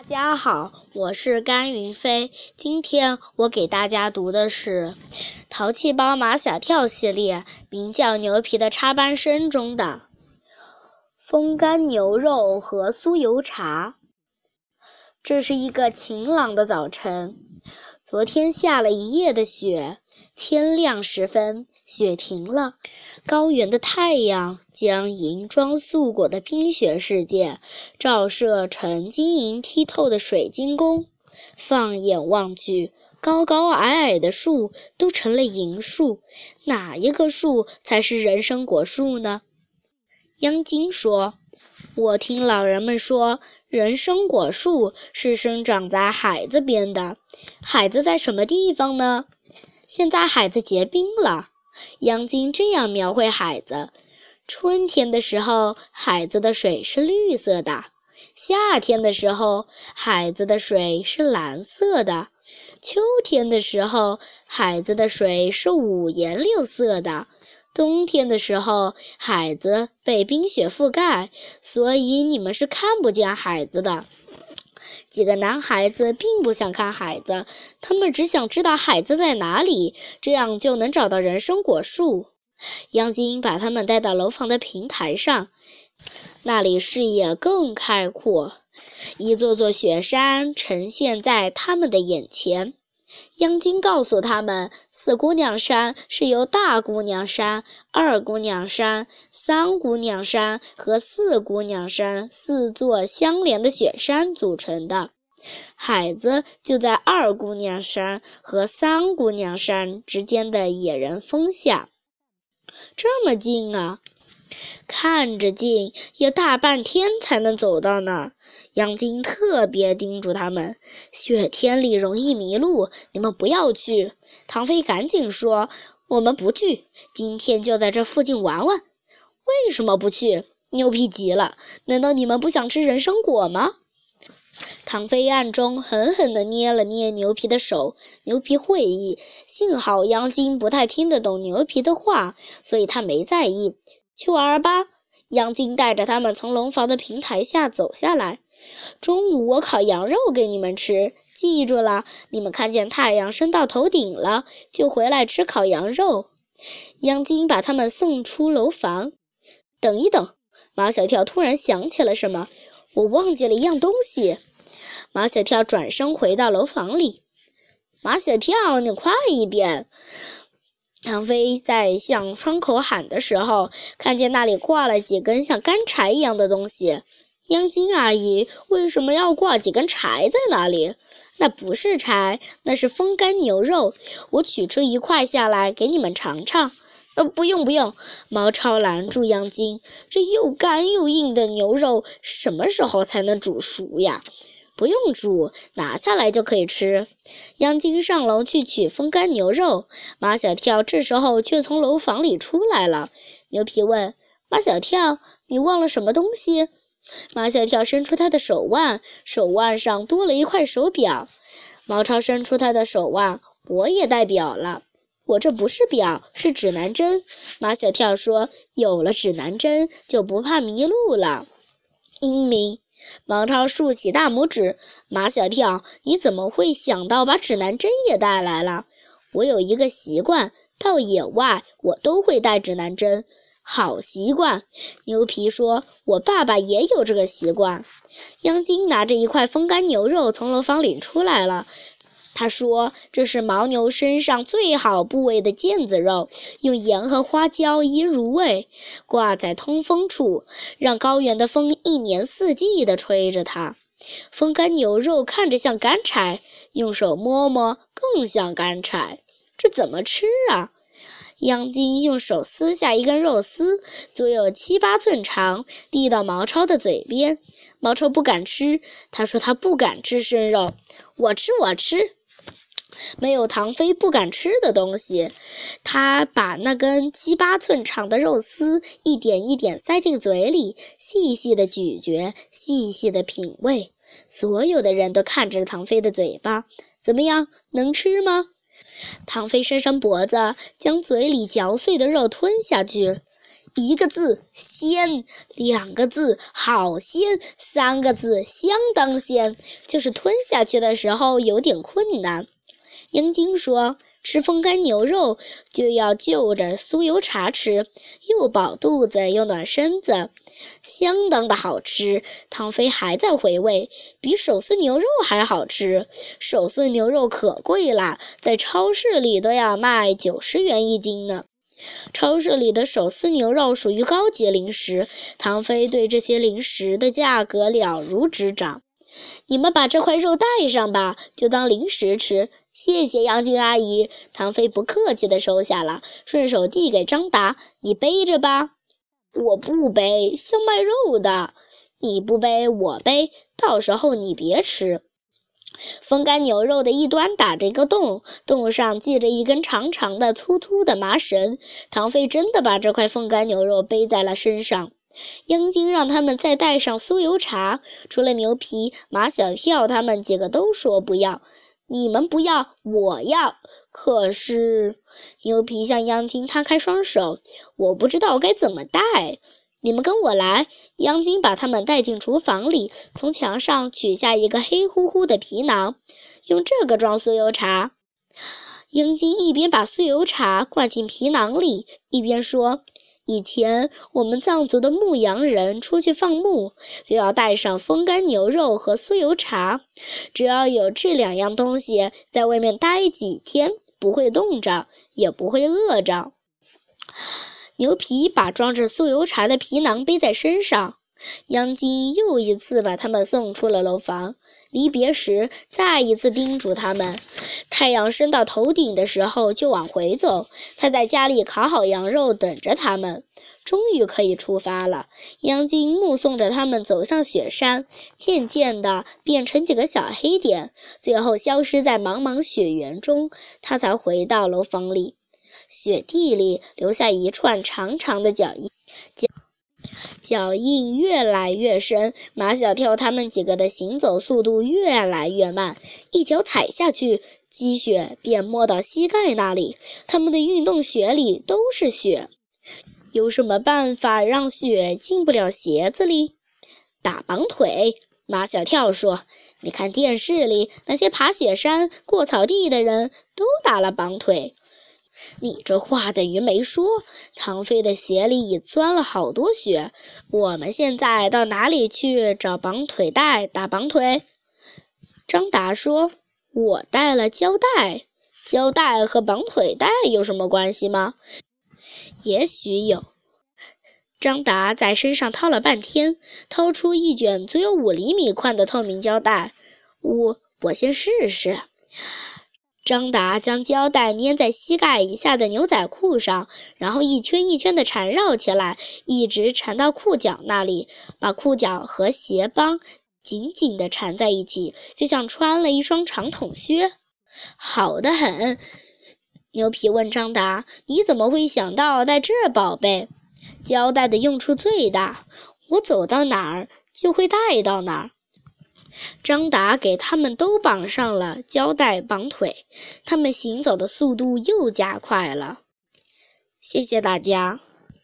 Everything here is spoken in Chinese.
大家好，我是甘云飞。今天我给大家读的是《淘气包马小跳》系列名叫《牛皮的插班生》中的风干牛肉和酥油茶。这是一个晴朗的早晨，昨天下了一夜的雪，天亮时分，雪停了，高原的太阳。将银装素裹的冰雪世界照射成晶莹剔透的水晶宫。放眼望去，高高矮矮的树都成了银树，哪一棵树才是人参果树呢？央金说：“我听老人们说，人参果树是生长在海子边的。海子在什么地方呢？现在海子结冰了。”央金这样描绘海子。春天的时候，海子的水是绿色的；夏天的时候，海子的水是蓝色的；秋天的时候，海子的水是五颜六色的；冬天的时候，海子被冰雪覆盖，所以你们是看不见海子的。几个男孩子并不想看海子，他们只想知道海子在哪里，这样就能找到人参果树。杨金把他们带到楼房的平台上，那里视野更开阔，一座座雪山呈现在他们的眼前。央金告诉他们，四姑娘山是由大姑娘山、二姑娘山、三姑娘山和四姑娘山四座相连的雪山组成的，海子就在二姑娘山和三姑娘山之间的野人峰下。这么近啊！看着近，要大半天才能走到呢。杨晶特别叮嘱他们：雪天里容易迷路，你们不要去。唐飞赶紧说：“我们不去，今天就在这附近玩玩。”为什么不去？牛皮急了：“难道你们不想吃人参果吗？”唐飞暗中狠狠地捏了捏牛皮的手，牛皮会意。幸好央金不太听得懂牛皮的话，所以他没在意。去玩吧！央金带着他们从龙房的平台下走下来。中午我烤羊肉给你们吃，记住了，你们看见太阳升到头顶了，就回来吃烤羊肉。央金把他们送出楼房。等一等，马小跳突然想起了什么，我忘记了一样东西。马小跳转身回到楼房里。马小跳，你快一点！唐飞在向窗口喊的时候，看见那里挂了几根像干柴一样的东西。央金阿姨为什么要挂几根柴在那里？那不是柴，那是风干牛肉。我取出一块下来给你们尝尝。呃，不用不用。毛超拦住央金，这又干又硬的牛肉，什么时候才能煮熟呀？不用煮，拿下来就可以吃。央金上楼去取风干牛肉，马小跳这时候却从楼房里出来了。牛皮问马小跳：“你忘了什么东西？”马小跳伸出他的手腕，手腕上多了一块手表。毛超伸出他的手腕：“我也戴表了。”我这不是表，是指南针。马小跳说：“有了指南针，就不怕迷路了。”英明。王超竖起大拇指：“马小跳，你怎么会想到把指南针也带来了？我有一个习惯，到野外我都会带指南针，好习惯。”牛皮说：“我爸爸也有这个习惯。”央金拿着一块风干牛肉从楼房里出来了。他说：“这是牦牛身上最好部位的腱子肉，用盐和花椒腌入味，挂在通风处，让高原的风一年四季地吹着它。风干牛肉看着像干柴，用手摸摸更像干柴。这怎么吃啊？”央金用手撕下一根肉丝，足有七八寸长，递到毛超的嘴边。毛超不敢吃，他说他不敢吃生肉。我吃，我吃。没有唐飞不敢吃的东西。他把那根七八寸长的肉丝一点一点塞进嘴里，细细的咀嚼，细细的品味。所有的人都看着唐飞的嘴巴，怎么样，能吃吗？唐飞伸伸脖子，将嘴里嚼碎的肉吞下去。一个字鲜，两个字好鲜，三个字相当鲜。就是吞下去的时候有点困难。鹰精说：“吃风干牛肉就要就着酥油茶吃，又饱肚子又暖身子，相当的好吃。”唐飞还在回味，比手撕牛肉还好吃。手撕牛肉可贵了，在超市里都要卖九十元一斤呢。超市里的手撕牛肉属于高级零食，唐飞对这些零食的价格了如指掌。你们把这块肉带上吧，就当零食吃。谢谢杨静阿姨，唐飞不客气地收下了，顺手递给张达：“你背着吧。”“我不背，像卖肉的。”“你不背，我背，到时候你别吃。”风干牛肉的一端打着一个洞，洞上系着一根长长的、粗粗的麻绳。唐飞真的把这块风干牛肉背在了身上。央金让他们再带上酥油茶，除了牛皮，马小跳他们几个都说不要。你们不要，我要。可是牛皮向央金摊开双手，我不知道该怎么带。你们跟我来。央金把他们带进厨房里，从墙上取下一个黑乎乎的皮囊，用这个装酥油茶。央金一边把酥油茶灌进皮囊里，一边说。以前我们藏族的牧羊人出去放牧，就要带上风干牛肉和酥油茶。只要有这两样东西，在外面待几天，不会冻着，也不会饿着。牛皮把装着酥油茶的皮囊背在身上。央金又一次把他们送出了楼房。离别时，再一次叮嘱他们：太阳升到头顶的时候就往回走。他在家里烤好羊肉等着他们。终于可以出发了。央金目送着他们走向雪山，渐渐地变成几个小黑点，最后消失在茫茫雪原中。他才回到楼房里，雪地里留下一串长长的脚印。脚。脚印越来越深，马小跳他们几个的行走速度越来越慢，一脚踩下去，积雪便没到膝盖那里。他们的运动鞋里都是雪，有什么办法让雪进不了鞋子里？打绑腿。马小跳说：“你看电视里那些爬雪山、过草地的人都打了绑腿。”你这话等于没说。唐飞的鞋里已钻了好多雪。我们现在到哪里去找绑腿带打绑腿？张达说：“我带了胶带。胶带和绑腿带有什么关系吗？”也许有。张达在身上掏了半天，掏出一卷足有五厘米宽的透明胶带。我我先试试。张达将胶带粘在膝盖以下的牛仔裤上，然后一圈一圈地缠绕起来，一直缠到裤脚那里，把裤脚和鞋帮紧紧地缠在一起，就像穿了一双长筒靴。好得很。牛皮问张达：“你怎么会想到带这宝贝？胶带的用处最大，我走到哪儿就会带到哪儿。”张达给他们都绑上了胶带绑腿，他们行走的速度又加快了。谢谢大家。